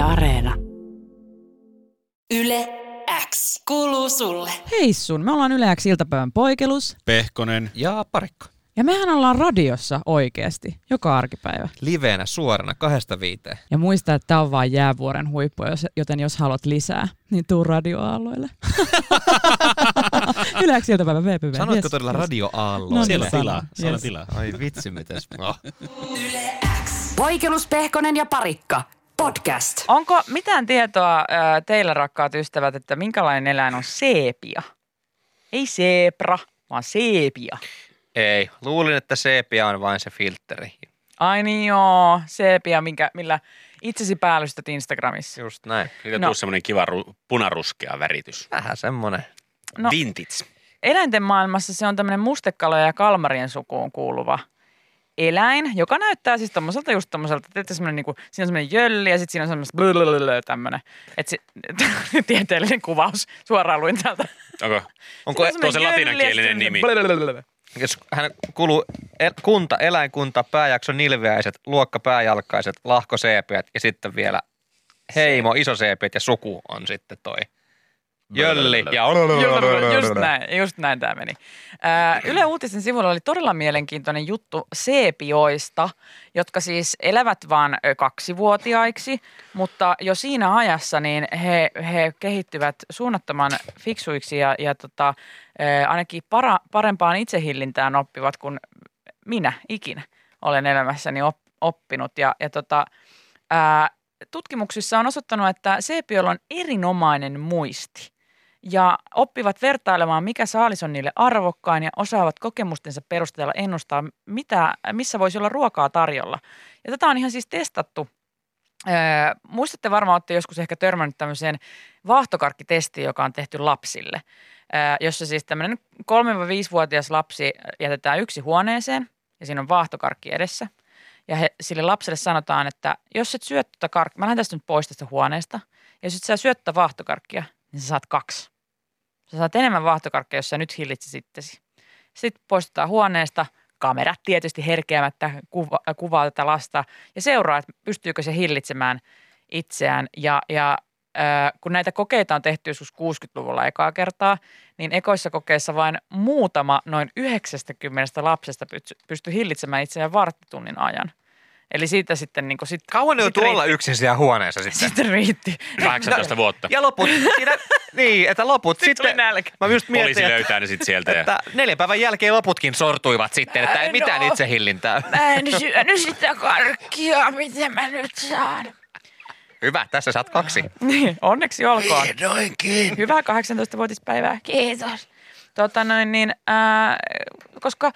Yle Areena. Yle X kuuluu sulle. Hei sun, me ollaan Yle X iltapäivän poikelus. Pehkonen. Ja parikko. Ja mehän ollaan radiossa oikeasti, joka arkipäivä. Liveenä suorana kahdesta viiteen. Ja muista, että tämä on vain jäävuoren huippu, jos- joten jos haluat lisää, niin tuu radioaalloille. Yle X iltapäivän VPV. Sanoitko Yes, todella yes. No Siellä niin, on tilaa. Siellä on Yes. tilaa. Ai vitsi, mites. Oh. Yle X. Poikelus, Pehkonen ja Parikka. Podcast. Onko mitään tietoa teillä, rakkaat ystävät, että minkälainen eläin on seepia? Ei seepra, vaan seepia. Ei, luulin, että sepia on vain se filtteri. Ai niin joo, seepia, minkä, millä itsesi päällystät Instagramissa. Just näin. Siitä No. no. semmoinen kiva ru- punaruskea väritys. Vähän semmonen. No. No. Vintage. Eläinten maailmassa se on tämmöinen mustekaloja ja kalmarien sukuun kuuluva eläin, joka näyttää siis tommoselta just tommoselta, että semmoinen niinku, siinä on semmoinen jölli ja sitten siinä on semmoista blöblöblö tämmöinen. Että se, tieteellinen kuvaus, suoraan luin täältä. Onko, Onko on tuo se semmoinen latinankielinen nimi? jos hän kuuluu el- kunta, eläinkunta, pääjakso nilviäiset, luokka pääjalkaiset, lahkoseepiät ja sitten vielä heimo, isoseepiät ja suku on sitten toi. Jölli ja Just, just näin, just näin tämä meni. Yle Uutisten sivuilla oli todella mielenkiintoinen juttu seepioista, jotka siis elävät vain kaksivuotiaiksi, mutta jo siinä ajassa niin he, he kehittyvät suunnattoman fiksuiksi ja, ja tota, ainakin para, parempaan itsehillintään oppivat kuin minä ikinä olen elämässäni op, oppinut. Ja, ja tota, ää, tutkimuksissa on osoittanut, että seepioilla on erinomainen muisti ja oppivat vertailemaan, mikä saalis on niille arvokkain ja osaavat kokemustensa perusteella ennustaa, mitä, missä voisi olla ruokaa tarjolla. Ja tätä on ihan siis testattu. Öö, muistatte varmaan, olette joskus ehkä törmännyt tämmöiseen vaahtokarkkitestiin, joka on tehty lapsille, öö, jossa siis tämmöinen 3-5-vuotias lapsi jätetään yksi huoneeseen ja siinä on vaahtokarkki edessä. Ja he, sille lapselle sanotaan, että jos et syö tuota karkkia, mä lähden tästä nyt pois tästä huoneesta, ja jos et sä syö tuota vaahtokarkkia, niin sä saat kaksi. Sä saat enemmän vaahtokarkkia, jos sä nyt hillitsisit itsesi. Sitten poistutaan huoneesta, kamerat tietysti herkeämättä kuva, kuvaa tätä lasta ja seuraa, että pystyykö se hillitsemään itseään. Ja, ja äh, kun näitä kokeita on tehty joskus 60-luvulla ekaa kertaa, niin ekoissa kokeissa vain muutama noin 90 lapsesta pysty, pystyi hillitsemään itseään varttitunnin ajan. Eli siitä sitten niin kuin, sit, Kauan ne sit joutuu olla riitti- yksin siellä huoneessa sitten. Sitten riitti. 18 vuotta. Ja loput, siinä, niin, että loput Sitten tuli sitten, nälkä. mä just Poliisi mietin, että, löytää ne sitten sieltä. Ja... että neljän päivän jälkeen loputkin sortuivat sitten, että ei No. mitään itsehillintää. Mä en syönyt sitä karkkia, miten mä nyt saan? Hyvä, tässä saat kaksi. Niin, onneksi olkoon. Vihdoinkin. Hyvää 18-vuotispäivää. Kiitos. Tota noin, niin, ää, koska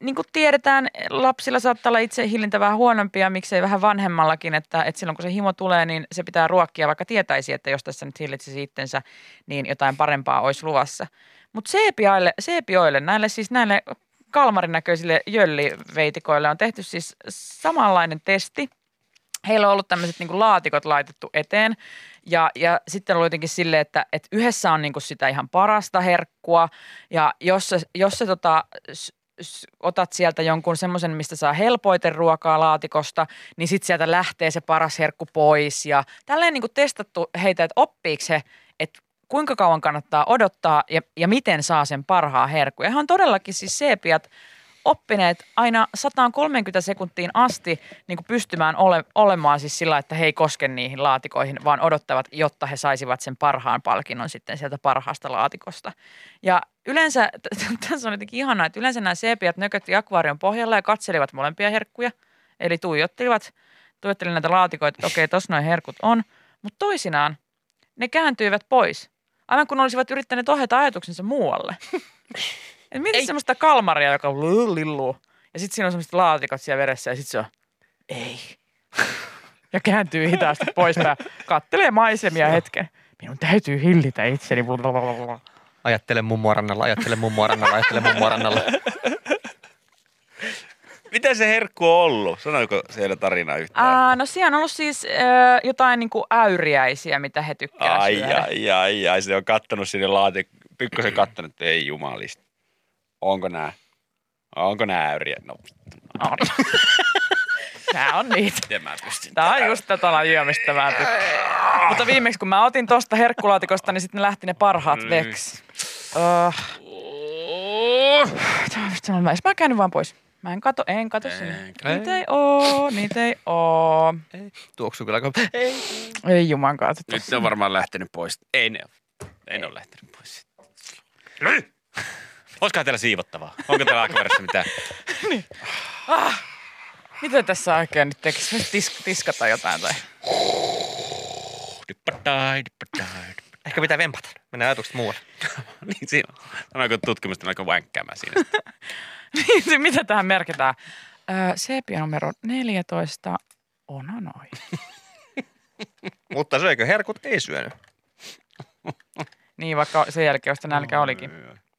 niin kuin tiedetään, lapsilla saattaa olla itse hillintä vähän huonompia, miksei vähän vanhemmallakin, että, että silloin kun se himo tulee, niin se pitää ruokkia, vaikka tietäisi, että jos tässä nyt hillitsisi itsensä, niin jotain parempaa olisi luvassa. Mutta seepioille, näille siis näille kalmarin näköisille jölliveitikoille on tehty siis samanlainen testi – heillä on ollut tämmöiset niin laatikot laitettu eteen. Ja, ja sitten on jotenkin silleen, että, että yhdessä on niin sitä ihan parasta herkkua. Ja jos jos sä tota, otat sieltä jonkun semmoisen, mistä saa helpoiten ruokaa laatikosta, niin sitten sieltä lähtee se paras herkku pois. Ja tälleen niin testattu heitä, että oppiiko he, että kuinka kauan kannattaa odottaa ja, ja miten saa sen parhaan herkun. Ja he on todellakin siis seepiat oppineet aina 130 sekuntiin asti niin kuin pystymään ole, olemaan siis sillä, että he ei koske niihin laatikoihin, vaan odottavat, jotta he saisivat sen parhaan palkinnon sitten sieltä parhaasta laatikosta. Ja yleensä, tässä on jotenkin ihanaa, että yleensä nämä seepiat nökötti akvaarion pohjalla ja katselivat molempia herkkuja. Eli tuijottelivat, tuijottelivat näitä laatikoita, että okei, tuossa noin herkut on. Mutta toisinaan ne kääntyivät pois, aivan kun olisivat yrittäneet ohjata ajatuksensa muualle. Et mieti semmoista kalmaria, joka lilluu. Ja sitten siinä on semmoiset laatikot siellä veressä ja sitten se on, ei. ja kääntyy hitaasti poispäin. Kattelee maisemia hetken. Minun täytyy hillitä itseni. Blablabla. Ajattele mummoa rannalla, ajattele mummoa rannalla, ajattele mummoa rannalla. Mitä se herkku on ollut? Sanoiko siellä tarina yhtään? Aa, no siellä on ollut siis ö, jotain niinku äyriäisiä, mitä he tykkää ai, syödä. ai, ai, ai, se on kattonut sinne laatik, pikkusen kattonut, että ei jumalista. Onko nää? Onko nää äyriä? No vittu. On. Tää on niitä. Miten mä pystyn? Tää on just tätä lajia, mistä mä tykkään. Mutta viimeksi kun mä otin tosta herkkulaatikosta, niin sitten ne lähti ne parhaat Mm. veks. Uh, mä mä käyn vaan pois. Mä en kato, en kato sinne. Ei. Niitä ei oo, niitä ei oo. Tuoksuu kyllä. Ei. Ei juman kautta. Nyt ne on varmaan lähtenyt pois. Ei ne ole. Ei ne ole lähtenyt pois. Olisikohan teillä siivottavaa? Onko teillä akvarissa mitään? Mitä tässä oikein nyt tekisi? Tis- tiskata jotain tai... Dippadai, dippadai. Ehkä pitää vempata. Mennään ajatukset muualle. Niin siinä on. Sanoiko tutkimusta aika vänkkäämään siinä. Niin, Mitä tähän merkitään? Öö, sepia numero 14. Onanoi. Mutta söikö herkut? Ei syönyt. Niin, vaikka sen jälkeen, josta nälkä olikin.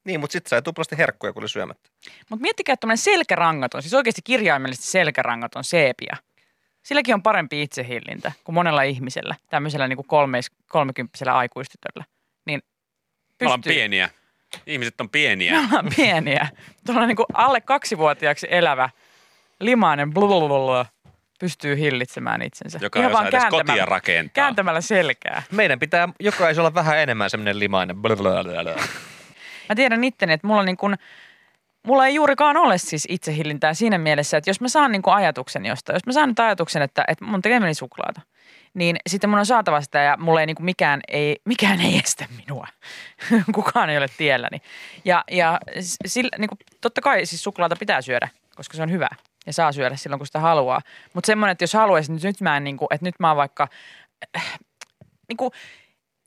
Niin, mutta sitten sai tuplasti herkkuja, kun oli syömättä. Mutta miettikää, että tämmöinen selkärangaton, siis oikeasti kirjaimellisesti selkärangaton seepia. Silläkin on parempi itsehillintä kuin monella ihmisellä, tämmöisellä niin kuin kolmeis, kolmekymppisellä aikuistytöllä. Niin Me ollaan pystyy- pieniä. Ihmiset on pieniä. Me ollaan pieniä. Tuolla niin kuin alle kaksivuotiaaksi elävä limainen blablabla pystyy hillitsemään itsensä. Joka Ihan vaan edes kääntämällä- kotia rakentaa. Kääntämällä selkää. Meidän pitää jokaisella vähän enemmän semmoinen limainen. Blablabla. Mä tiedän itteni, että mulla, niin kun, mulla ei juurikaan ole siis itsehillintää siinä mielessä, että jos mä saan niin kun ajatuksen jostain, jos mä saan nyt ajatuksen, että, että mun tekee suklaata, niin sitten mun on saatava sitä ja mulla ei niin kuin mikään, ei, mikään ei estä minua. Kukaan ei ole tielläni. Ja, ja sillä, niin kuin, totta kai siis suklaata pitää syödä, koska se on hyvä ja saa syödä silloin, kun sitä haluaa. Mutta semmoinen, että jos haluaisin, niin nyt mä en, niin kuin, että nyt mä oon vaikka, niin kuin,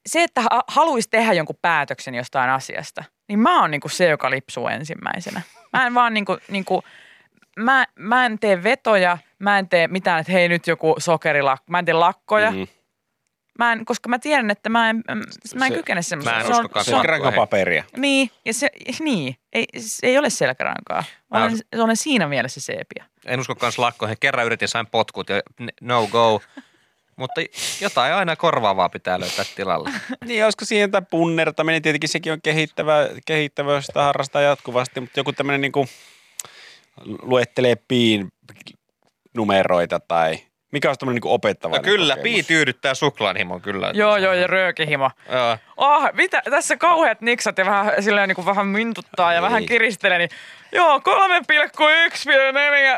se, että ha- haluaisi tehdä jonkun päätöksen jostain asiasta, niin mä oon niinku se, joka lipsuu ensimmäisenä. Mä en vaan niinku, niinku mä, mä en tee vetoja, mä en tee mitään, että hei nyt joku sokerilakko, mä en tee lakkoja. Mhm. Mä en, koska mä tiedän, että mä en, mä en Se- kykene semmoiseen. mä en Se on- uskokaan se on-. Niin, ja se, niin, ei, se ei ole selkärankaa. Mä Mä olen, olen siinä mielessä seepiä. En usko kans lakkoihin. Kerran yritin, sain potkut ja no go. Mutta jotain aina korvaavaa pitää löytää tilalle. Niin, olisiko siihen jotain punnertaminen? Tietenkin sekin on kehittävä, kehittävä jos sitä harrastaa jatkuvasti, mutta joku tämmöinen niinku luettelee piin numeroita tai mikä olisi tämmöinen niinku opettava No kyllä, pii tyydyttää suklaanhimon kyllä. Joo, joo, ja röökihimo. Joo. Oh, mitä, tässä kauheat niksat ja vähän, silleen, niin kuin vähän mintuttaa ja Ei. vähän kiristelee, niin joo, 3,1,4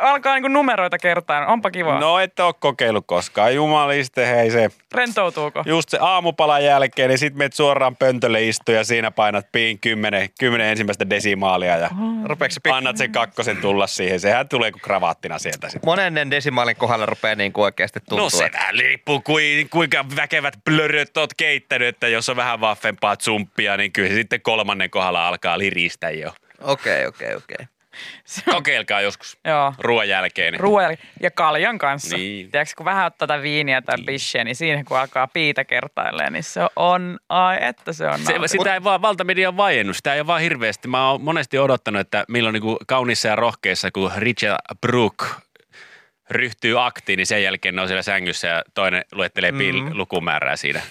alkaa niin numeroita kertaan. Onpa kiva. No et ole kokeillut koskaan. Jumaliste, hei se. Rentoutuuko? Just se aamupalan jälkeen, niin sit menet suoraan pöntölle istu ja siinä painat piin kymmenen, kymmenen ensimmäistä desimaalia ja Rupeeko se pik- annat sen kakkosen tulla siihen. Sehän tulee kuin kravaattina sieltä sitten. monennen desimaalin kohdalla rupeaa niin kuin oikeasti tuntua. No se vähän riippuu, kui, kuinka väkevät blöröt oot keittänyt, että jos on vähän vaffempaa tsumpia, niin kyllä se sitten kolmannen kohdalla alkaa liristä jo. Okei, okei, okei. Se on- Kokeilkaa joskus Joo. ruoan jälkeen. niin- Ruoan ja kaljan kanssa. Niin. Tiedätkö, kun vähän ottaa tätä viiniä tai bisheä, niin siinä kun alkaa piitä kertailleen, niin se on, ai että se on Se, sitä ei vaan valtamedia vaiennut, sitä ei ole vaan hirveästi. Mä oon monesti odottanut, että milloin niin kaunissa ja rohkeissa, kun Richard Brook ryhtyy aktiin, niin sen jälkeen ne on siellä sängyssä ja toinen luettelee mm. lukumäärää siinä.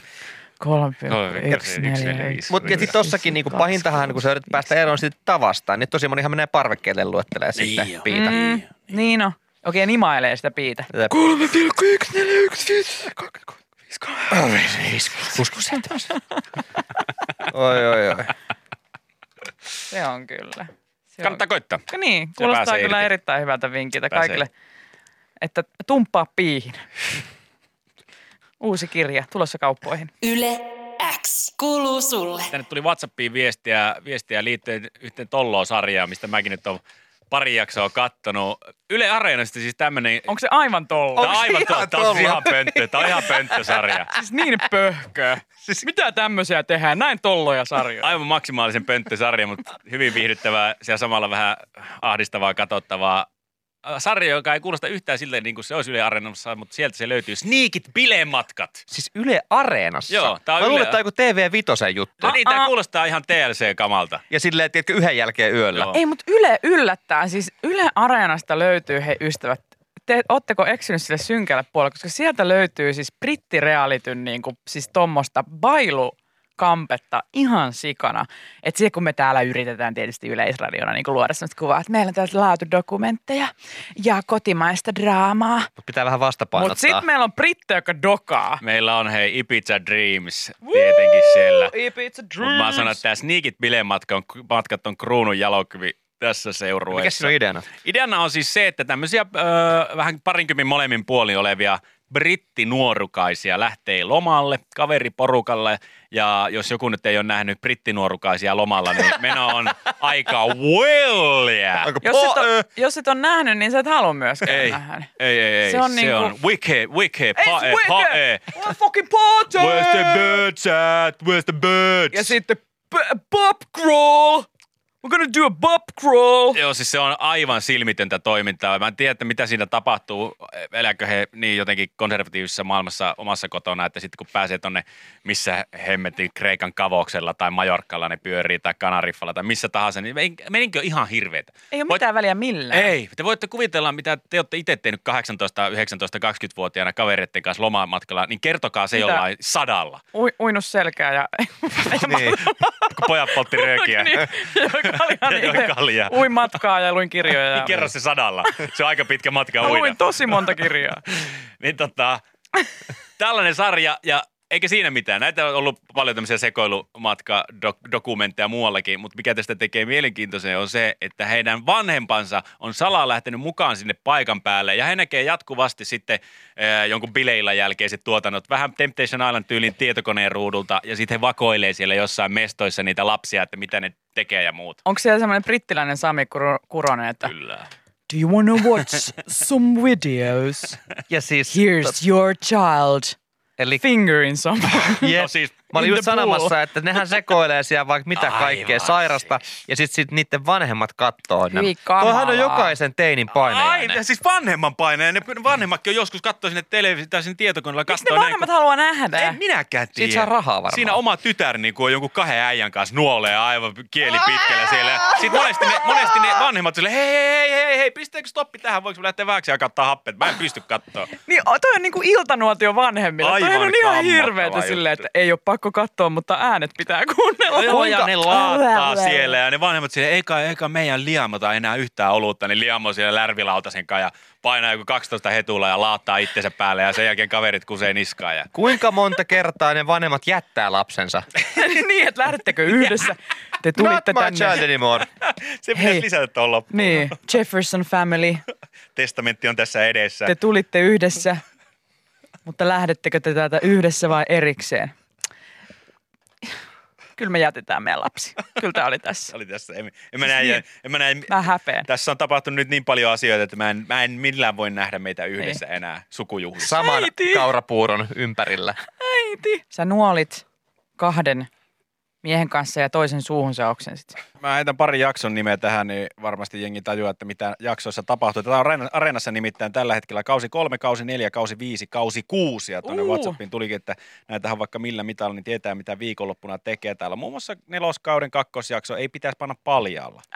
3,145. Mutta ja sitten tossakin niinku pahintahan, kun sä yrität päästä eroon siitä tavasta, niin tosi monihan menee parvekkeelle luettelee Niin sitten joo. piitä. Mm, niin on. Okei, nimailee sitä piitä. Jep. 3,145. Oi, oi, oi. Se on kyllä. Se Kannattaa koittaa. on. Niin, Se kuulostaa kyllä irti. erittäin hyvältä vinkiltä Pääsee. kaikille, että tumppaa piihin. Uusi kirja tulossa kauppoihin. Yle X kuuluu sulle. Tänne tuli Whatsappiin viestiä, viestiä liittyen yhteen Tolloon-sarjaan, mistä mäkin nyt on pari jaksoa kattonut. Yle Areenasta siis tämmönen... Onko se aivan tolla? Tämä on Onko se aivan ihan to, tää on siis Tollo? ihan pönttö. Tämä on ihan pönttösarja. Siis niin pöhköä. Siis mitä tämmöisiä tehdään? Näin tolloja sarjoja. Aivan maksimaalisen pönttösarja, mutta hyvin viihdyttävää ja samalla vähän ahdistavaa, katsottavaa. Sarja, joka ei kuulosta yhtään silleen niin kuin se olisi Yle Areenassa, mutta sieltä se löytyy. Sneakit bilematkat. Siis Yle Areenassa. Joo, tää on Mä luulen, että tää on TV Vitosen juttu. No niin, tämä Aa. kuulostaa ihan TLC-kamalta. Ja silleen, tiedätkö, yhden jälkeen yöllä. Joo. Ei, mutta Yle yllättää. Siis Yle Areenasta löytyy, hei ystävät, te ootteko eksynyt sille synkälle puolelle, koska sieltä löytyy siis brittirealityn niin kuin, siis tommosta bailu kampetta ihan sikana. Että se kun me täällä yritetään tietysti yleisradiona niin luoda sellaista kuvaa, että meillä on tällaisia laatudokumentteja ja kotimaista draamaa. Mut pitää vähän vastapainottaa. Mutta sitten meillä on Britta, joka dokaa. Meillä on hei Ibiza Dreams tietenkin siellä. Ibiza Mutta mä sanon, että tämä Sneakit bilematkat on, matkat on kruunun jalokivi tässä seurueessa. Mikä siinä on ideana? Ideana on siis se, että tämmöisiä öö, vähän parinkymmenen molemmin puolin olevia brittinuorukaisia lähtee lomalle kaveriporukalle. Ja jos joku nyt ei ole nähnyt brittinuorukaisia lomalla, niin meno on aika wellia. Jos et, on, jos et ole nähnyt, niin sä et halua myöskään Ei, nähdä. ei, ei, ei. Se on se niinku- on wicked, wicked, pae, pae. What fucking party! Where's the birds at? Where's the birds? Ja sitten Bob Crawl! We're gonna do a Bob Crawl! Joo, siis se on aivan silmitöntä toimintaa. Mä en tiedä, että mitä siinä tapahtuu. Elääkö he niin jotenkin konservatiivisessa maailmassa omassa kotona, että sitten kun pääsee tonne, missä hemmetin Kreikan kavoksella tai Majorkalla ne pyörii tai Kanariffalla tai missä tahansa, niin men- meninkö ihan hirveetä? Ei ole Voit- mitään väliä millään. Ei, te voitte kuvitella, mitä te olette itse tehnyt 18, 19, 20-vuotiaana kavereiden kanssa lomamatkalla, niin kertokaa se Mitä? jollain sadalla, Ui, uinut selkää ja... niin. kun pojat poltti röökiä. niin, kaljaa, Ja niin kaljaa. Uin matkaa ja luin kirjoja. Ja... Niin kerro se sadalla. Se on aika pitkä matka Mä uida. luin tosi monta kirjaa. Niin tota, tällainen sarja ja eikä siinä mitään. Näitä on ollut paljon tämmöisiä sekoilumatka-dokumentteja muuallakin, mutta mikä tästä tekee mielenkiintoisen on se, että heidän vanhempansa on salaa lähtenyt mukaan sinne paikan päälle ja he näkee jatkuvasti sitten äh, jonkun bileillä jälkeiset tuotannot, vähän Temptation Island tyylin tietokoneen ruudulta ja sitten he vakoilee siellä jossain mestoissa niitä lapsia, että mitä ne tekee ja muut. Onko siellä semmoinen brittiläinen Sami Kuro- Kuronen, että Kyllä. Do you wanna watch some videos? Ja siis, Here's your child eli fingering some. Jep. No siis, Mä olin In just sanomassa, että nehän sekoilee siellä vaikka mitä Aivan kaikkea sairasta, ja sitten sit niiden vanhemmat kattoo kamalaa. on jokaisen teinin Ai, painajainen. ja siis vanhemman paineen. Ne vanhemmatkin on joskus katsoo sinne televisio tai sinne tietokoneella Miksi ne näin, vanhemmat kun- haluaa nähdä? En minäkään tiedä. Siitä saa rahaa varmaan. Siinä oma tytär niin on jonkun kahden äijän kanssa nuolee aivan kieli pitkällä siellä. Sitten monesti ne, monesti ne vanhemmat sille, hei, hei, hei, hei, hei, pistääkö stoppi tähän, voiko lähteä vähäksi ja kattaa happet? Mä en pysty katsoa. Niin, toi on niinku iltanuotio vanhemmille. Aivan Toi on ihan hirveetä silleen, että ei ole pakko katsoa, mutta äänet pitää kuunnella. Joo, ja ne laattaa siellä ja ne vanhemmat sille, eikä, eikä meidän liamota enää yhtään olutta, niin liamo siellä lärvilautasen kanssa ja painaa joku 12 hetulla ja laattaa itsensä päälle ja sen jälkeen kaverit kusee niskaan. Ja... Kuinka monta kertaa ne vanhemmat jättää lapsensa? niin, että lähdettekö yhdessä? Te Not tulitte my tänne. child anymore. Se pitäisi Hei. lisätä tuohon loppuun. Niin, Jefferson family. Testamentti on tässä edessä. Te tulitte yhdessä, mutta lähdettekö te täältä yhdessä vai erikseen? Kyllä me jätetään meidän lapsi. Kyllä tämä oli tässä. oli tässä. En, en, mä näe, en mä näe, Mä häpeän. tässä on tapahtunut nyt niin paljon asioita, että mä en, mä en millään voi nähdä meitä yhdessä enää sukujuhlissa. Saman Äiti. kaurapuuron ympärillä. Äiti. Sä nuolit kahden miehen kanssa ja toisen suuhun sä oksensit. Mä heitän pari jakson nimeä tähän, niin varmasti jengi tajuaa, että mitä jaksoissa tapahtuu. Tätä on Areena- Areenassa nimittäin tällä hetkellä kausi kolme, kausi neljä, kausi viisi, kausi kuusi. Ja tuonne Uu. WhatsAppiin tulikin, että näitähän vaikka millä mitalla, niin tietää mitä viikonloppuna tekee täällä. Muun muassa neloskauden kakkosjakso ei pitäisi panna paljalla.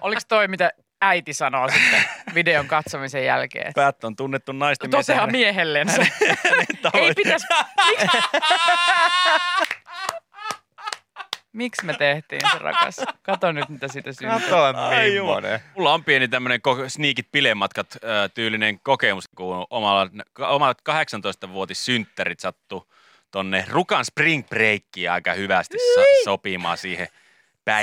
Oliko toi, mitä äiti sanoo sitten videon katsomisen jälkeen? Päät on tunnettu naisten mies. Toteaa miehellensä. tavoite- Ei pitäisi... Miksi me tehtiin se rakas? Kato nyt, mitä siitä syntyy. Kato, millainen. Mulla on pieni tämmöinen ko- sneakit bilematkat äh, tyylinen kokemus, kun omalla, omat 18-vuotis synttärit sattu tonne Rukan Spring Breakiin aika hyvästi so- sopimaan siihen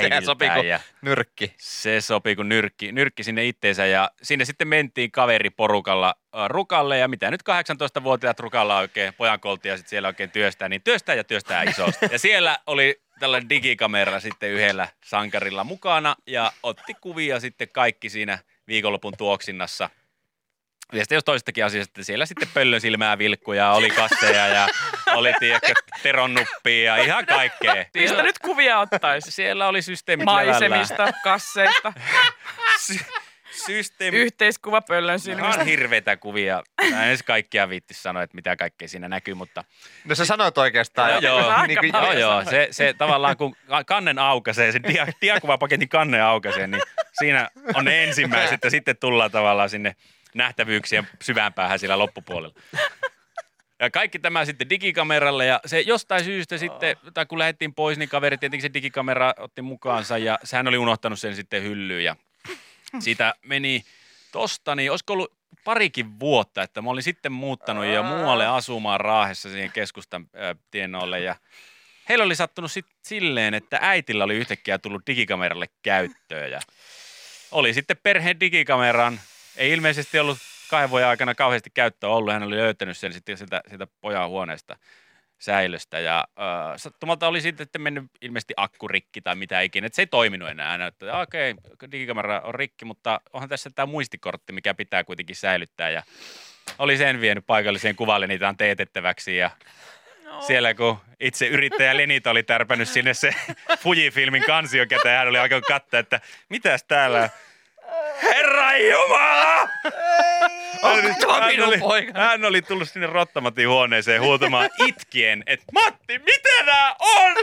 Sehän sopii kuin Ja nyrkki. se sopii kuin nyrkki, nyrkki sinne itteensä ja sinne sitten mentiin kaveriporukalla äh, Rukalle ja mitä nyt 18-vuotiaat Rukalla oikein pojankoltia sitten siellä oikein työstää, niin työstää ja työstää isosti. Ja siellä oli tällainen digikamera sitten yhdellä sankarilla mukana ja otti kuvia sitten kaikki siinä viikonlopun tuoksinnassa. Ja sitten jos toistakin asiasta, että siellä sitten pöllön silmää vilkkuja, oli kasseja ja oli tiedätkö, teron nuppia ja ihan kaikkea. Mistä nyt kuvia ottaisi? Siellä oli systeemit. Maisemista, kasseista, Sy- systeemi. yhteiskuva pöllön silmistä. On hirveitä kuvia. Mä en edes kaikkia viitti sanoa, että mitä kaikkea siinä näkyy, mutta No sä sanoit oikeastaan. Joo, joo. Niin kuin, joo, joo, se, se tavallaan kun kannen aukaisee, se dia, diakuvapaketin kanne aukaisee, niin siinä on ne ensimmäiset ja sitten tullaan tavallaan sinne nähtävyyksien syvään päähän sillä loppupuolella. Ja kaikki tämä sitten digikameralle ja se jostain syystä sitten, tai kun lähdettiin pois, niin kaveri tietenkin se digikamera otti mukaansa ja sehän oli unohtanut sen sitten hyllyyn ja siitä meni tosta, niin olisiko ollut parikin vuotta, että mä olin sitten muuttanut jo muualle asumaan Raahessa siihen keskustan äh, tienoille ja heillä oli sattunut sitten silleen, että äitillä oli yhtäkkiä tullut digikameralle käyttöön ja oli sitten perheen digikameran. Ei ilmeisesti ollut kahden vuoden aikana kauheasti käyttöä ollut. Hän oli löytänyt sen sitten sitä, sitä pojan huoneesta säilöstä. Ja äh, sattumalta oli sitten että mennyt ilmeisesti akkurikki tai mitä ikinä. Että se ei toiminut enää. Että okei, okay, digikamera on rikki, mutta onhan tässä tämä muistikortti, mikä pitää kuitenkin säilyttää. Ja oli sen vienyt paikalliseen kuvalle niitä on teetettäväksi ja siellä kun itse yrittäjä Lenita oli tärpännyt sinne se Fujifilmin kansio, ketä hän oli alkanut katsoa, että mitäs täällä Herra Jumala! Hän, Tuo hän, oli, poika. hän oli tullut sinne Rottamatin huoneeseen huutamaan itkien, että Matti, mitä nää on?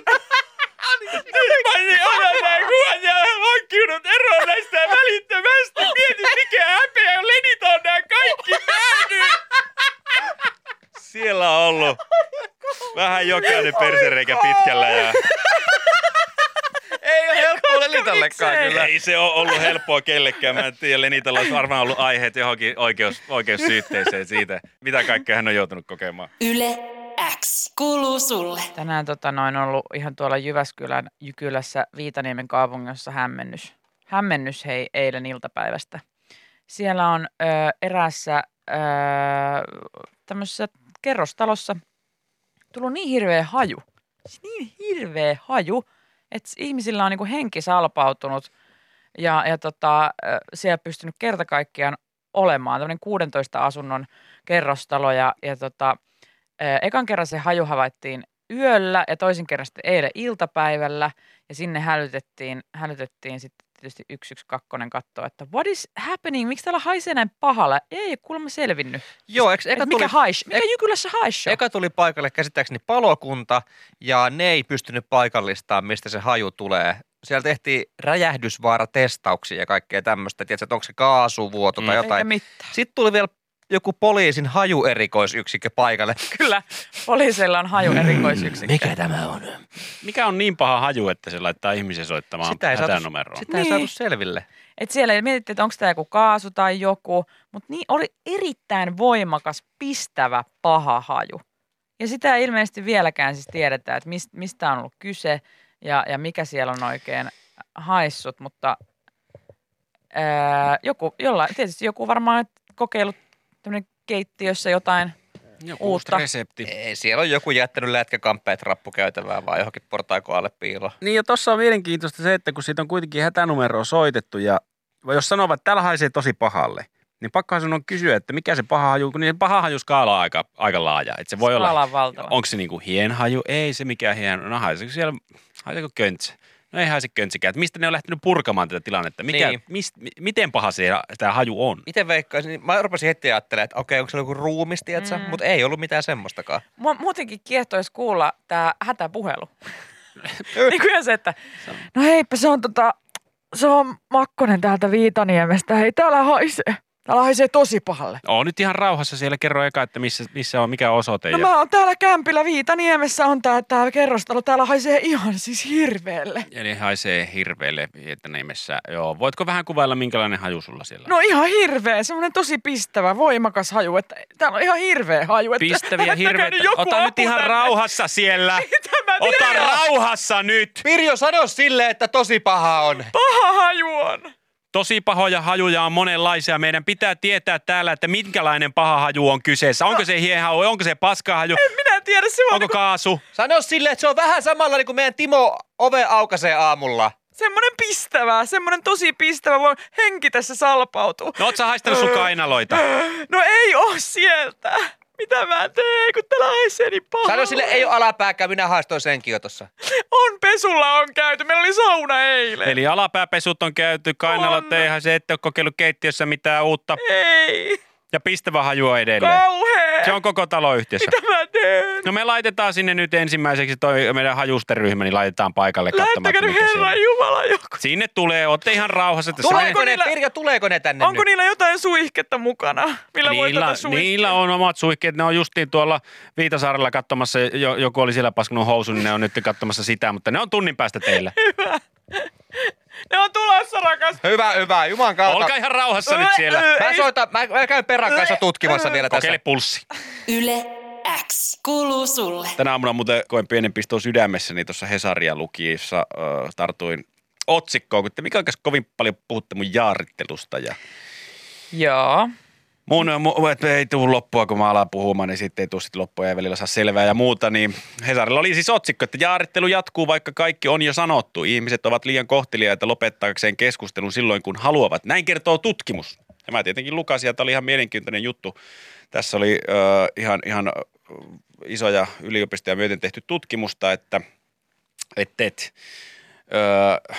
Nyt mä niin olen näin kuvan ja hankkiudut eroon näistä välittömästi. Mieti mikä häpeä, Lenita on nää kaikki nähnyt. Siellä on ollut vähän jokainen persereikä pitkällä ja Ei ole helppo Lenitallekaan kyllä. ei se ole ollut helppoa kellekään. Mä en tiedä, Lenitalla olisi varmaan ollut aiheet johonkin oikeus, oikeussyytteeseen siitä, mitä kaikkea hän on joutunut kokemaan. Yle X kuuluu sulle. Tänään tota, noin ollut ihan tuolla Jyväskylän Jykylässä Viitaniemen kaupungissa hämmennys. Hämmennys hei eilen iltapäivästä. Siellä on ö, eräässä ö, tämmöisessä kerrostalossa tullut niin hirveä haju. Siis niin hirveä haju, että ihmisillä on niinku henki salpautunut ja, ja tota, siellä pystynyt kerta kaikkiaan olemaan. Tämmöinen 16 asunnon kerrostalo ja, ja tota, Ekan kerran se haju havaittiin yöllä ja toisen kerran sitten eilen iltapäivällä ja sinne hälytettiin, hälytettiin sitten tietysti 112 katsoa, että what is happening, miksi täällä haisee näin pahalla? Ei ole kuulemma selvinnyt. Joo, eikö Et eka mikä tuli, hais, mikä Jykylässä haisee? eka tuli paikalle käsittääkseni palokunta ja ne ei pystynyt paikallistamaan, mistä se haju tulee. Siellä tehtiin räjähdysvaaratestauksia ja kaikkea tämmöistä. Tiedätkö, että onko se kaasuvuoto tai Mm. Jotain. Sitten tuli vielä joku poliisin hajuerikoisyksikkö paikalle. Kyllä, poliiseilla on haju erikoisyksikkö. tämä on? Mikä on niin paha haju, että se laittaa ihmisen soittamaan Sitä ei saatu, hätänumeroon? sitä ei Niin. saatu selville. Et siellä mietittiin, että onko tämä joku kaasu tai joku, mutta niin oli erittäin voimakas, pistävä, paha haju. Ja sitä ei ilmeisesti vieläkään siis tiedetä, että mist, mistä on ollut kyse ja, ja mikä siellä on oikein haissut, mutta ää, joku, jollain, tietysti joku varmaan kokeillut tämmöinen keittiössä jotain. Joku Uutta. resepti. Ei, siellä on joku jättänyt lätkäkamppeet rappukäytävään vai johonkin portaikoalle piiloon. Niin ja tuossa on mielenkiintoista se, että kun siitä on kuitenkin hätänumeroa soitettu ja jos sanovat, että täällä haisee tosi pahalle, niin pakkohan sun on kysyä, että mikä se paha haju, kun niin paha haju skaala on aika, aika laaja. Että se voi Skaala olla, on valtava. onko se niinku hienhaju? Ei se mikään hien, no haiseeko siellä, haiseeko köntsä? No ei haise köntsikään. Että mistä ne on lähtenyt purkamaan tätä tilannetta? Mikä, Niin. mist, mi- miten paha se tämä haju on? Miten veikkaisin? Mä rupesin heti ajattelemaan, että okei, onko se joku ruumis, tiedätkö? Mm. Mutta ei ollut mitään semmoistakaan. Mua muutenkin kiehtoisi kuulla tämä hätäpuhelu. niin kuin se, että no heipä se on tota, se on Makkonen täältä Viitaniemestä. Hei, täällä haisee. Täällä haisee tosi pahalle. On nyt ihan rauhassa siellä. Kerro eka, että missä, missä on, mikä osoite. No ja, mä oon täällä Kämpillä Viitaniemessä on tää, tää kerrostalo. Täällä haisee ihan siis hirveelle. Eli haisee hirveelle nimessä. Joo. Voitko vähän kuvailla, minkälainen haju sulla siellä on? No ihan hirveä, semmoinen tosi pistävä, voimakas haju. Että täällä on ihan hirveä haju. Että Pistäviä hirveitä. joku Ota nyt ihan tänne. rauhassa siellä. Ota rauhassa nyt. Pirjo, sano sille, että tosi paha on. Paha haju on. Tosi pahoja hajuja on monenlaisia. Meidän pitää tietää täällä, että minkälainen paha haju on kyseessä. Onko se hiehaju, onko se paskahaju, Minä en tiedä, se on onko niinku kaasu? Sano sille, että se on vähän samalla niin kuin meidän Timo ove aukaisee aamulla. semmoinen pistävä, semmoinen tosi pistävä, voi henki tässä salpautuu. No oot sä haistanut sun kainaloita? No ei oo sieltä. Mitä mä teen, kun täällä haisee niin pahalle? Sano sille, ei ole alapääkään, minä haistoin senkin jo tossa. On, pesulla on käyty. Meillä oli sauna eilen. Eli alapääpesut on käyty, kainalot On. ei se ette ole kokeillut keittiössä mitään uutta. Ei. Ja pistävä hajua edelleen. Kauhea! Se on koko taloyhtiössä. Mitä mä teen? No me laitetaan sinne nyt ensimmäiseksi toi meidän hajusteryhmä, niin laitetaan paikalle Herran on. Jumala joku? Sinne tulee, ootte ihan rauhassa. Että Tuleeko ne, niillä- Pirjo, tuleeko ne tänne Onko nyt? niillä jotain suihketta mukana? Millä voi niillä, tätä niillä on omat suihkeet. Ne on justiin tuolla Viitasaarella katsomassa, jo, joku oli siellä paskunut housun, niin ne on nyt katsomassa sitä, mutta ne on tunnin päästä teillä. Ne on tulossa, rakas. Hyvä, hyvä. Juman kautta. Olkaa ihan rauhassa nyt siellä. Mä, soitan, mä, mä käyn perän kanssa tutkimassa vielä tässä. Kokeile pulssi. Yle X kuuluu sulle. Tänä aamuna muuten koin pienen piston sydämessäni tuossa Hesaria lukiessa äh, tartuin otsikkoon, kun te mikä oikeastaan kovin paljon puhutte mun jaarittelusta ja Joo. Mun, mun että ei tule loppua, kun mä alan puhumaan, niin sitten ei tule sitten loppua ja välillä saa selvää ja muuta, niin Hesarilla oli siis otsikko, että jaarittelu jatkuu, vaikka kaikki on jo sanottu. Ihmiset ovat liian kohteliaita lopettaakseen keskustelun silloin, kun haluavat. Näin kertoo tutkimus. Ja mä tietenkin lukasin, tämä oli ihan mielenkiintoinen juttu. Tässä oli äh, ihan, ihan äh, isoja yliopistoja myöten tehty tutkimusta, että et, et, öö,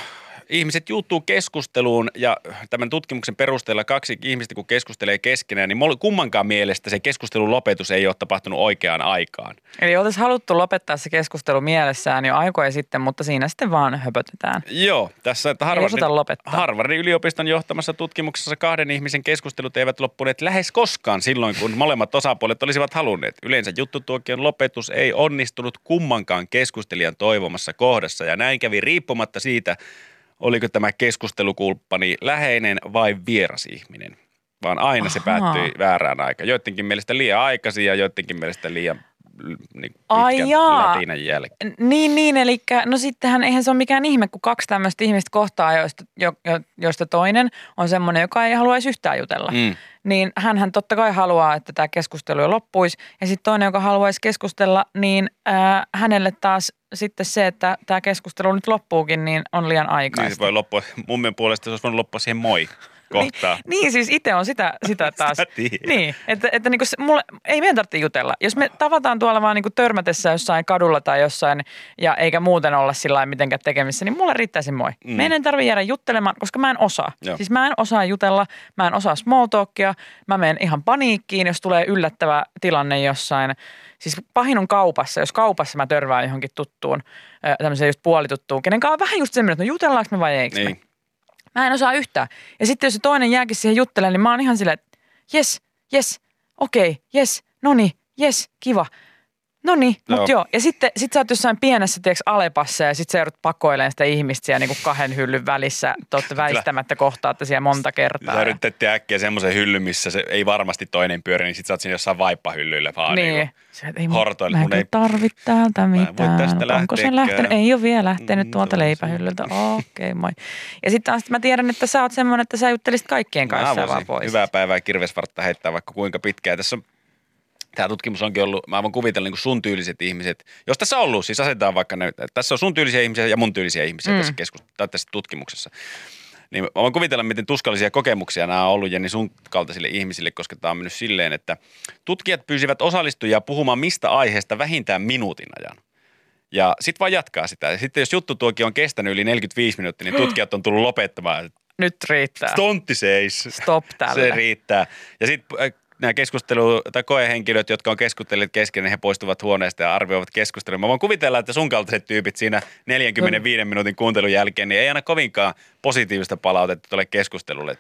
ihmiset juuttuu keskusteluun ja tämän tutkimuksen perusteella kaksi ihmistä kun keskustelee keskenään, niin kummankaan mielestä se keskustelun lopetus ei ole tapahtunut oikeaan aikaan. Eli oltaisiin haluttu lopettaa se keskustelu mielessään jo aikoja sitten, mutta siinä sitten vaan höpötetään. Joo, tässä että lopettaa. Harvardin yliopiston johtamassa tutkimuksessa kahden ihmisen keskustelut eivät loppuneet lähes koskaan silloin, kun molemmat osapuolet olisivat halunneet. Yleensä juttutuokion lopetus ei onnistunut kummankaan keskustelijan toivomassa kohdassa ja näin kävi riippumatta siitä, oliko tämä keskustelukulppani läheinen vai vieras ihminen. Vaan aina se Ahaa. päättyi väärään aikaan. Joidenkin mielestä liian aikaisin ja joidenkin mielestä liian niin Ai jaa. jälkeen. Niin, niin, eli no sittenhän eihän se ole mikään ihme, kun kaksi tämmöistä ihmistä kohtaa, joista, jo, jo, joista toinen on semmoinen, joka ei haluaisi yhtään jutella. Mm. Niin hän totta kai haluaa, että tämä keskustelu jo loppuisi. Ja sitten toinen, joka haluaisi keskustella, niin äh, hänelle taas sitten se, että tämä keskustelu nyt loppuukin, niin on liian Niin aikaista. se voi loppua, mun mielestä puolesta se olisi voinut loppua siihen moi kohtaan. Niin, siis itse on sitä, sitä taas. Sitä niin, että, että niinku se, mulle, ei meidän tarvitse jutella. Jos me tavataan tuolla vaan niinku törmätessä jossain kadulla tai jossain, ja eikä muuten olla sillä mitenkään tekemissä, niin mulle riittää se moi. Mm. Meidän ei tarvitse jäädä juttelemaan, koska mä en osaa. Joo. Siis mä en osaa jutella, mä en osaa small talkia, mä menen ihan paniikkiin, jos tulee yllättävä tilanne jossain. Siis pahin on kaupassa, jos kaupassa mä törmään johonkin tuttuun, tämmöiseen just puolituttuun, kenen kanssa on vähän just semmoinen, että no jutellaanko me vai eikö me. Niin. Mä en osaa yhtään. Ja sitten jos se toinen jääkin siihen juttelemaan, niin mä oon ihan silleen, että jes, jes, okei, jes, noni, jes, kiva. No niin, mutta joo. Ja sitten sit sä oot jossain pienessä tiiäks, alepassa ja sitten sä joudut pakoilemaan sitä ihmistä siellä niinku kahden hyllyn välissä. Te ootte väistämättä kohtaatte siellä monta kertaa. Sä ja- yritettiin äkkiä semmoisen hyllyn, missä se ei varmasti toinen pyöri, niin sit sä oot siinä jossain vaippahyllyllä vaan Niin. niin. Sä, et, ei hortoilet, mä en ei- kyllä tarvit täältä mitään. tästä Onko se lähtenyt? Ei ole vielä lähtenyt Mm, tuolta leipähyllyltä. Okei, okay, moi. Ja sitten taas mä tiedän, että sä oot semmoinen, että sä juttelisit kaikkien kanssa vaan pois. hyvää päivää kirvesvartta heittää vaikka kuinka pitkään. Tässä on Tämä tutkimus onkin ollut, mä voin kuvitella niin kuin sun tyyliset ihmiset. Jos tässä on ollut, siis asetetaan vaikka ne, että tässä on sun tyylisiä ihmisiä ja mun tyylisiä ihmisiä Mm. tässä, keskus, tai tässä tutkimuksessa. Niin mä voin kuvitella, miten tuskallisia kokemuksia nämä on ollut Jenni sun kaltaisille ihmisille, koska tämä on mennyt silleen, että tutkijat pyysivät osallistujia puhumaan mistä aiheesta vähintään minuutin ajan. Ja sitten vaan jatkaa sitä. Ja sitten jos juttu tuokin on kestänyt yli 45 minuuttia, niin tutkijat on tullut lopettamaan. Nyt riittää. Tontti seis. Stop tälle. Se riittää. Ja sitten nämä keskustelu- tai koehenkilöt, jotka on keskustelleet kesken, niin he poistuvat huoneesta ja arvioivat keskustelua. Mä voin kuvitella, että sun kaltaiset tyypit siinä 45 minuutin kuuntelun jälkeen, niin ei aina kovinkaan positiivista palautetta tuolle keskustelulle.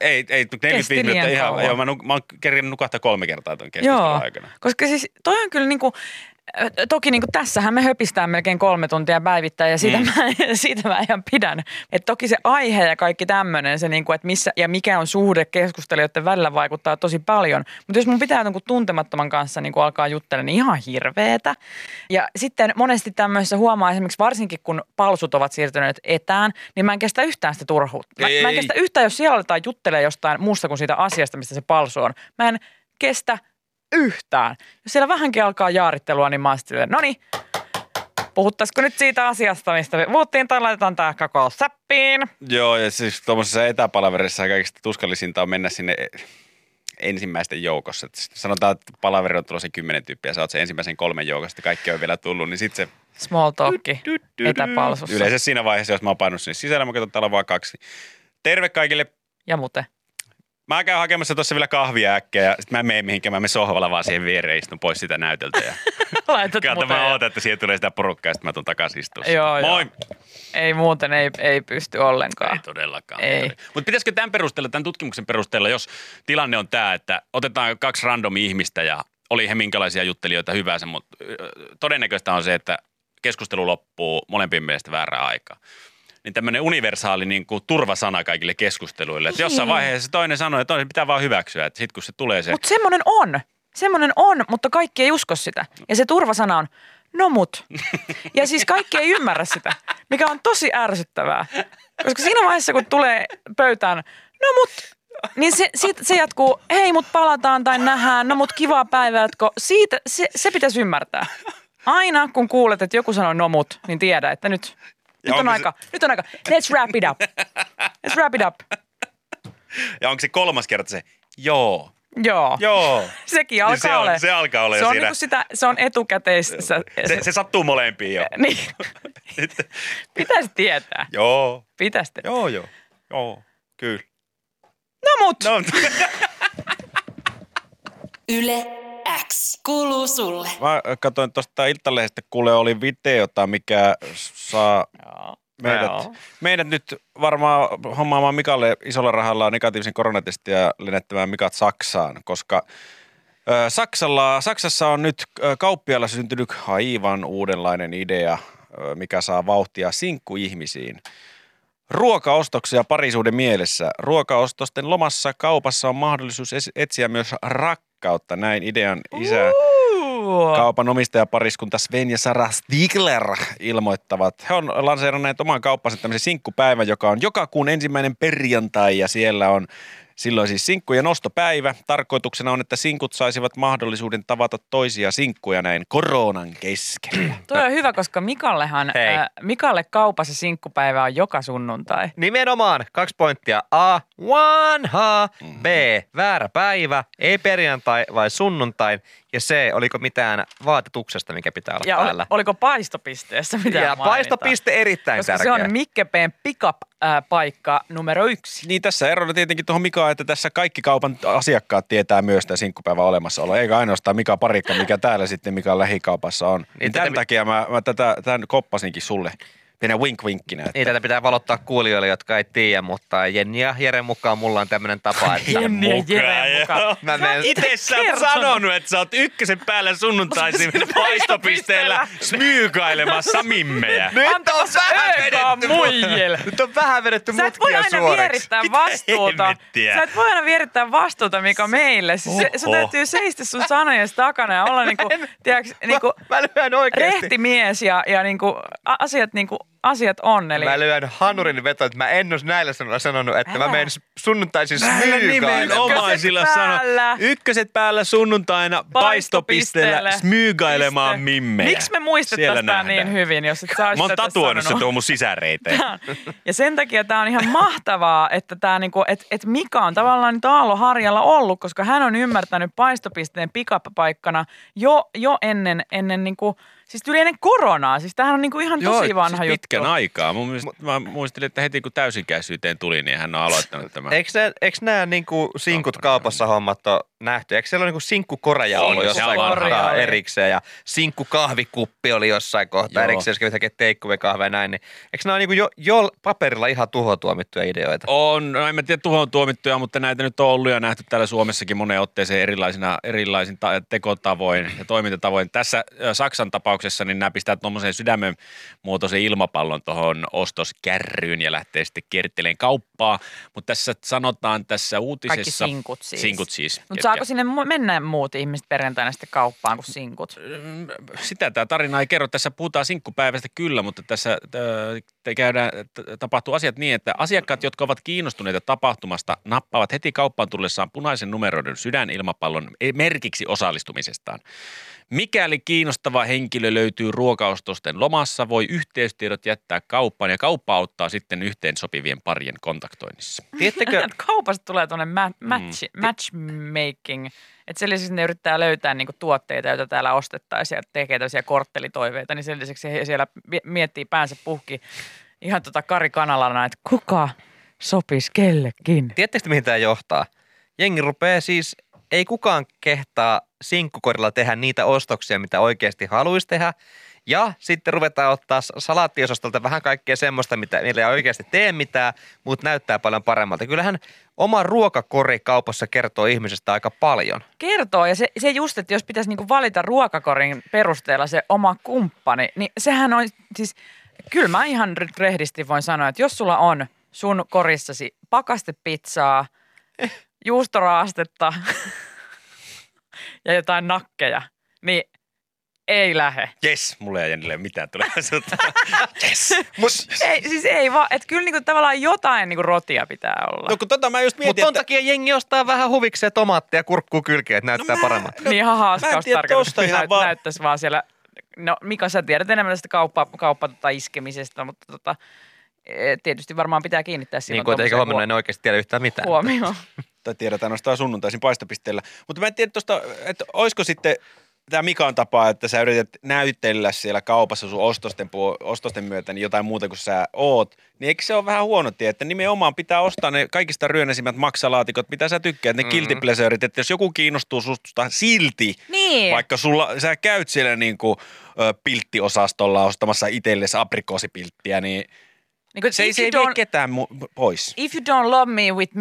Ei, ei 45 liian minuuttia ihan, joo, mä, mä oon kerännyt nukahtaa kolme kertaa tuon keskustelun Joo, aikana. koska siis toi on kyllä niinku, toki niinku tässähän me höpistään melkein kolme tuntia päivittäin ja siitä, Mm. mä, siitä mä ihan pidän. Et toki se aihe ja kaikki tämmöinen, se niinku, että missä ja mikä on suhde keskustelijoiden välillä vaikuttaa tosi paljon. Mutta jos mun pitää jonkun tuntemattoman kanssa niinku alkaa juttelemaan, niin ihan hirveetä. Ja sitten monesti tämmöisessä huomaa esimerkiksi varsinkin kun palsut ovat siirtyneet etään, niin mä en kestä yhtään sitä turhuutta. Mä, mä en kestä yhtään, jos siellä aletaan juttelemaan jostain muusta kuin siitä asiasta, mistä se palsu on. Mä en kestä yhtään. Jos siellä vähänkin alkaa jaarittelua, niin mä oon no niin, puhuttaisiko nyt siitä asiasta, mistä me puhuttiin, tai laitetaan tämä kakao säppiin. Joo, ja siis tuommoisessa etäpalaverissa kaikista tuskallisinta on mennä sinne ensimmäisten joukossa. Et sanotaan, että palaveri on tulossa kymmenen tyyppiä, sä oot sen ensimmäisen kolmen joukosta, kaikki on vielä tullut, niin sitten se Small talkki etäpalsussa. Yleensä siinä vaiheessa, jos mä oon painut sinne sisällä, mä katson, että täällä on vaan kaksi. Terve kaikille. Ja muuten. Mä käyn hakemassa tuossa vielä kahvia äkkiä ja sitten mä en mene mihinkään, mä menen sohvalla vaan siihen viereen istun pois sitä näytöltä. Ja Laitat kato, mä ootan, että siihen tulee sitä porukkaa ja sitten mä tuun takaisin istumaan. Joo, joo. Moi! Ei muuten, ei, ei pysty ollenkaan. Ei todellakaan. Ei. Mutta pitäisikö tämän perusteella, tämän tutkimuksen perusteella, jos tilanne on tämä, että otetaan kaksi random ihmistä ja oli he minkälaisia juttelijoita hyvänsä, mutta todennäköistä on se, että keskustelu loppuu molempien mielestä väärään aikaan. Niin tämmöinen universaali niin kuin turvasana kaikille keskusteluille. Että jossain Niin. vaiheessa se toinen sanoo, että toinen pitää vaan hyväksyä. Että sitten kun se tulee se, Mutta semmoinen on. Semmoinen on, mutta kaikki ei usko sitä. Ja se turvasana on, no mut. Ja siis kaikki ei ymmärrä sitä, mikä on tosi ärsyttävää. Koska siinä vaiheessa, kun tulee pöytään, no mut, niin se, siitä, se jatkuu, hei mut palataan tai nähdään, no mut kivaa päivää, jatko. Siitä, se, se pitäisi ymmärtää. Aina kun kuulet, että joku sanoo no mut, niin tiedä, että nyt, nyt on se- aika, nyt on aika. Let's wrap it up. Let's wrap it up. ja onko se kolmas kerta se, joo, Joo. joo. Sekin Niin alkaa se, on, olla. se alkaa olla se on siinä. niinku sitä, se on etukäteis. Se, Se, se sattuu molempiin jo. niin. Pitäisi tietää. joo, Pitäisi tietää. joo, joo, joo, kyllä. No mut. No, Yle X kuuluu sulle. Mä katsoin tuosta Iltalehdestä, kuule oli videota, mikä saa Joo. meidät, Joo. meidät nyt varmaan hommaamaan Mikalle isolla rahalla negatiivisen koronatestin ja lennettämään Mikat Saksaan, koska Saksalla, Saksassa on nyt kauppialla syntynyt aivan uudenlainen idea, mikä saa vauhtia sinkkuihmisiin. Ruokaostoksia parisuuden mielessä. Ruokaostosten lomassa kaupassa on mahdollisuus etsiä myös rakkautta. Näin idean isä Uu. kaupan omistajapariskunta Sven ja Sara Stigler ilmoittavat. He on lanseeranneet oman kauppansa tämmöisen sinkkupäivän, joka on joka kuun ensimmäinen perjantai ja siellä on silloin siis sinkkujen nostopäivä. Tarkoituksena on, että sinkut saisivat mahdollisuuden tavata toisia sinkkuja näin koronan keskellä. Toi on hyvä, koska Mikallehan, Hei. äh, Mikalle kaupassa sinkkupäivä on joka sunnuntai. Nimenomaan kaksi pointtia. A, vanha. B, väärä päivä. Ei perjantai vai sunnuntai. Ja C, oliko mitään vaatetuksesta, mikä pitää olla Ja päällä. oliko paistopisteessä mitään ja mainita? paistopiste erittäin Koska tärkeä. se on Mikkepeen pickup-paikka numero yksi. Niin tässä erona tietenkin tuohon Mikaan, että tässä kaikki kaupan asiakkaat tietää myös tämä sinkkupäivän olemassaolo. Eikä ainoastaan Mika Parikka, mikä täällä sitten Mikan lähikaupassa on. Niin Niin tämän tätä- takia mä, mä tätä, tämän koppasinkin sulle. Pienen wink-winkkinä. Että Niin, tätä pitää valottaa kuulijoille, jotka ei tiedä, mutta Jenni ja Jeren mukaan mulla on tämmöinen tapa, että Jenni ja Jere mukaan. Mä menen- Itse sä oot sanonut, että sä oot ykkösen päällä sunnuntaisin paistopisteellä smyykailemassa mimmejä. Nyt on vähän vedetty, muijille. nyt on vähän vedetty Sä et voi mutkia aina suoreksi. vierittää vastuuta. Sä et voi aina vierittää vastuuta, mikä meille. Siis se, sun täytyy seistä sun sanojen takana ja olla niinku, tiedätkö, niinku Mä lyön oikeesti. rehti mies ja, ja niinku, asiat, niinku, asiat on. Eli Mä lyön hanurin veto, että mä en olisi näillä sanoilla sanonut, että mä Älä. menen sunnuntaisen Näillä smyykailemaan. nimenomaisilla Ykköset sano. päällä. Ykköset päällä sunnuntaina paistopisteellä smyykailemaan Piste. mimmejä. Miksi me muistettaisiin tämä niin hyvin, jos et sä Mä oon tatuoinut se tuohon mun sisäreiteen. Ja sen takia tämä on ihan mahtavaa, että tää niinku, et, et Mika on tavallaan nyt Aalloharjalla ollut, koska hän on ymmärtänyt paistopisteen pick-up-paikkana jo, jo ennen, ennen niinku, siis tuli ennen koronaa. Siis tämähän on niinku ihan tosi vanha siis juttu. pitkän aikaa. Mun mielestä, mä muistelin, että heti kun täysikäisyyteen tuli, niin hän on aloittanut tämän. Eikö nämä niinku sinkut kaupassa hommat ole nähty? Eikö siellä ole niinku sinkkukoreja On, ollut jossain kohtaa erikseen ja sinkkukahvikuppi oli jossain kohtaa Joo. erikseen, jos kävit hakemaan takeaway-kahvia ja näin. Niin, eikö nämä ole niinku jo, jo paperilla ihan tuhotuomittuja ideoita? On, no en mä tiedä tuhoon tuomittuja, mutta näitä nyt on ollut ja nähty täällä Suomessakin moneen otteeseen erilaisina, erilaisin ta- tekotavoin ja toimintatavoin. Tässä Saksan tapauksessa niin nämä pistää tuommoisen sydämen muotoisen ilmapallon tuohon ostoskärryyn ja lähtee sitten kierteleen kauppaa. Mutta tässä sanotaan tässä uutisessa... Kaikki sinkut siis. Sinkut siis. Mutta saako sinne mennä muut ihmiset perjantaina sitten kauppaan kuin sinkut? sitä tämä tarina ei kerro. Tässä puhutaan sinkkupäivästä kyllä, mutta tässä ö, te käydään, tapahtuu asiat niin, että asiakkaat, jotka ovat kiinnostuneita tapahtumasta, nappaavat heti kauppaan tullessaan punaisen numeroidun sydänilmapallon merkiksi osallistumisestaan. Mikäli kiinnostava henkilö löytyy ruokaostosten lomassa, voi yhteystiedot jättää kauppaan ja kauppa auttaa sitten yhteen sopivien parien kontaktoinnissa. Tiedättekö, Kaupasta tulee tuonne ma- match, matchmaking. Että sen lisäksi ne yrittää löytää niinku tuotteita, joita täällä ostettaisiin ja tekee tällaisia korttelitoiveita, niin sen lisäksi he siellä mi- miettii päänsä puhki ihan tota Kari Kanalana, että kuka sopisi kellekin. tiedättekö mihin tämä johtaa? jengi rupeaa siis, ei kukaan kehtaa sinkkukorilla tehdä niitä ostoksia, mitä oikeasti haluaisi tehdä. Ja sitten ruvetaan ottaa salaattiosastolta vähän kaikkea semmoista, mitä niillä ei oikeasti tee mitään, mutta näyttää paljon paremmalta. Kyllähän oma ruokakori kaupassa kertoo ihmisestä aika paljon. Kertoo, ja se, se just, että jos pitäisi niinku valita ruokakorin perusteella se oma kumppani, niin sehän on siis, kyllä mä ihan rehdisti voin sanoa, että jos sulla on sun korissasi pakastepizzaa, juustoraastetta ja jotain nakkeja, niin ei lähe. Yes, mulle ei Jennille mitään tulevaisuutta. yes. Mut, Ei, siis ei vaan, että kyllä niinku tavallaan jotain niinku rotia pitää olla. No kun tota mä just Mutta mietin, ton että... takia jengi ostaa vähän huvikseen tomaattia ja kurkkuu kylkeen, että näyttää mä- paremmalta. niin ihan haaskaus tarkoitus, näyt, vaan- näyttäisi vaan siellä, no Mika sä tiedät enemmän tästä kauppa, kauppa tota iskemisestä, mutta tota, eh, tietysti varmaan pitää kiinnittää silloin Niin kuin, että eikä huomenna en oikeasti tiedä yhtään mitään. huomioon. tai tiedetään nostaa sunnuntaisin paistopisteellä. Mutta mä en tiedä tuosta, että olisiko sitten tämä Mikan tapa, että sä yrität näytellä siellä kaupassa sun ostosten, ostosten myötä niin jotain muuta kuin sä oot, niin eikö se ole vähän huono tie, että nimenomaan pitää ostaa ne kaikista ryönäisimmät maksalaatikot, mitä sä tykkäät, ne mm-hmm. guilty että jos joku kiinnostuu susta silti, Niin. vaikka sulla, sä käyt siellä niinku, ö, pilttiosastolla ostamassa itsellesi aprikoosipilttiä, niin Niin kuin, se se you ei vie don't- ketään mu- pois. If you don't love me with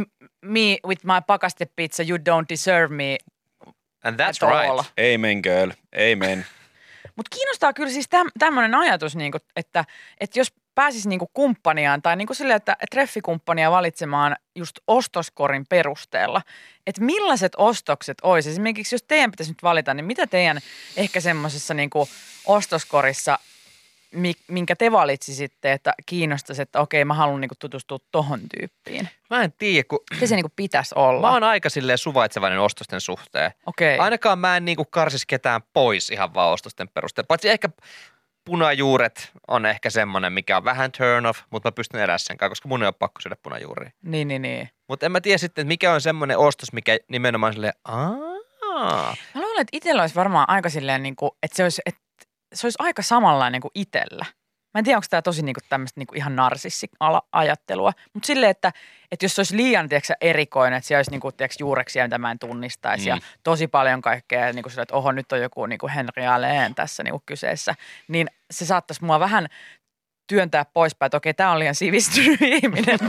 me with my pakaste pizza, you don't deserve me And that's at right. all. Amen girl, amen. Mutta kiinnostaa kyllä siis täm, tämmöinen ajatus, niinku, että, että jos pääsisi niinku kumppaniaan tai niinku sille, että treffikumppania valitsemaan just ostoskorin perusteella, että millaiset ostokset olisi. Esimerkiksi jos teidän pitäisi nyt valita, niin mitä teidän ehkä semmoisessa niinku ostoskorissa, minkä te valitsisitte, että kiinnostaisi, että okei mä haluan niinku tutustua tohon tyyppiin. Mä en tiedä, kun Mitä se niinku pitäisi olla? mä oon aika silleen suvaitsevainen ostosten suhteen. Okei. Ainakaan mä en niinku karsis ketään pois ihan vaan ostosten perusteella. Paitsi ehkä punajuuret on ehkä semmoinen, mikä on vähän turn off, mutta mä pystyn elämään sen kanssa, koska mun ei ole pakko syödä punajuuria. Niin, niin, niin. Mutta en mä tiedä sitten, että mikä on semmoinen ostos, mikä nimenomaan silleen, aah, Mä luulen, että itsellä olisi varmaan aika silleen, niin kuin, että, se olisi, että se olisi aika samanlainen kuin itsellä. Mä en tiedä, onko tämä tosi niin kuin tämmöistä niin kuin ihan narsissi-ajattelua, mutta silleen, että, että jos se olisi liian tiedätkö, sä, erikoinen, että siellä olisi niin kuin, tiedätkö, juureksia, mitä mä en tunnistaisi mm. ja tosi paljon kaikkea, ja niin kuin sille, että oho, nyt on joku niin kuin Henry Allen tässä niin kuin kyseessä, niin se saattaisi mua vähän työntää poispäin, että okei, tämä on liian sivistynyt ihminen.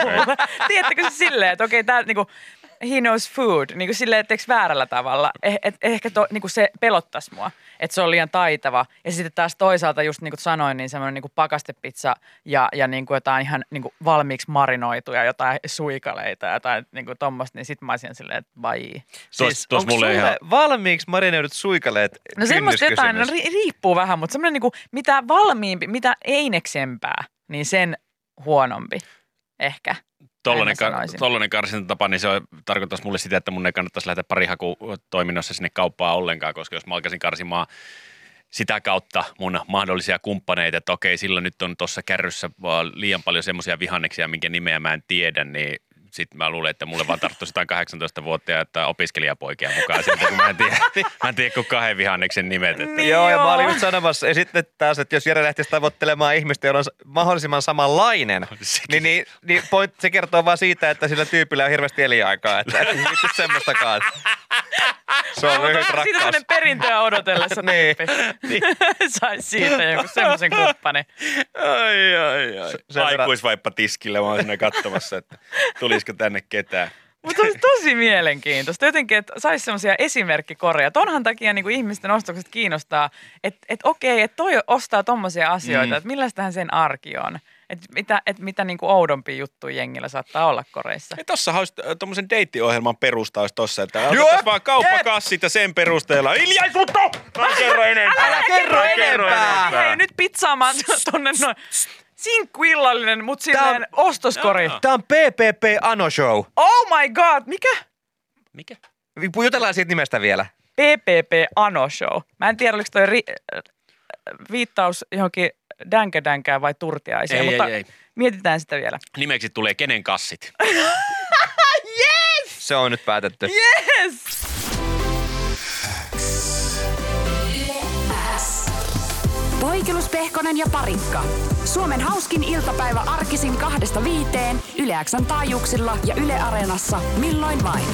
Tiedättekö se silleen, että okei, tämä niinku, he knows food, niin kuin silleen, etteikö väärällä tavalla. Eh, et, ehkä to, niin kuin se pelottaisi mua, että se on liian taitava. Ja sitten taas toisaalta, just niin kuin sanoin, niin semmoinen niin kuin pakastepizza ja, ja niin kuin jotain ihan niin kuin valmiiksi marinoituja, jotain suikaleita ja jotain niin kuin tommoista, niin sitten mä olisin silleen, että vai. Tuos- tuos onko mulle sulle ihan- valmiiksi marinoidut suikaleet No semmoista jotain, no, riippuu vähän, mutta semmoinen niin kuin, mitä valmiimpi, mitä eineksempää, niin sen huonompi ehkä. Tollainen, ka- tollainen karsintatapa, niin se on- tarkoittaisi mulle sitä, että mun ei kannattaisi lähteä parihakutoiminnossa sinne kauppaan ollenkaan, koska jos mä alkaisin karsimaan sitä kautta mun mahdollisia kumppaneita, että okei, sillä nyt on tuossa kärryssä vaan liian paljon semmoisia vihanneksia, minkä nimeä mä en tiedä, niin sitten mä luulen, että mulle vaan tarttuisi jotain 18 vuotta että opiskelijapoikia mukaan sieltä, kun mä en tiedä, mä en tiedä kuin kahden vihanneksen nimet. Että. Joo, ja mä olin just sanomassa, ja sitten taas, että jos Jere lähtisi tavoittelemaan ihmistä, jolla on mahdollisimman samanlainen, Sekin. niin, niin, niin point, se kertoo vaan siitä, että sillä tyypillä on hirveästi elinaikaa, että et vittu semmoistakaan. Se on lyhyt Siitä rakkaus. sellainen perintöä odotellessa Niin. tyyppi. Saisi siitä joku semmoisen kumppani. Ai, ai, ai. verran- Aikuisvaippa tiskillä, mä oon siinä katsomassa, että tulisiko tänne ketään. Mutta olisi tosi mielenkiintoista. Jotenkin, että saisi semmoisia esimerkkikoreja. Tonhan takia niin kuin ihmisten ostokset kiinnostaa, että et okei, että toi ostaa tommosia asioita, Mm. että millaistahan sen arki on. Että mitä, et mitä niin kuin oudompi juttu jengillä saattaa olla koreissa. Ja tossahan olisi tuommoisen deittiohjelman perusta olisi tossa, että otettaisiin vaan kauppakassit ja sen perusteella. Hiljaisuutta! Mä en kerro enempää. Älä kerro enempää! Hei, nyt pizzaamaan tonne noin. Sinkkuillallinen, mutta Tää on- silleen ostoskori. Tämä on PPP Ano Show. Oh my god, mikä? Mikä? Jutellaan siitä nimestä vielä. PPP Ano Show. Mä en tiedä, oliko toi ri- viittaus johonkin dänkädänkään vai turtiaiseen, Ei, mutta ei, ei. mietitään sitä vielä. Nimeksi tulee kenen kassit. Se on nyt päätetty. Yes! Poikelus, Pehkonen ja Parikka. Suomen hauskin iltapäivä arkisin kahdesta viiteen Yle Xn taajuuksilla ja Yle Areenassa milloin vain.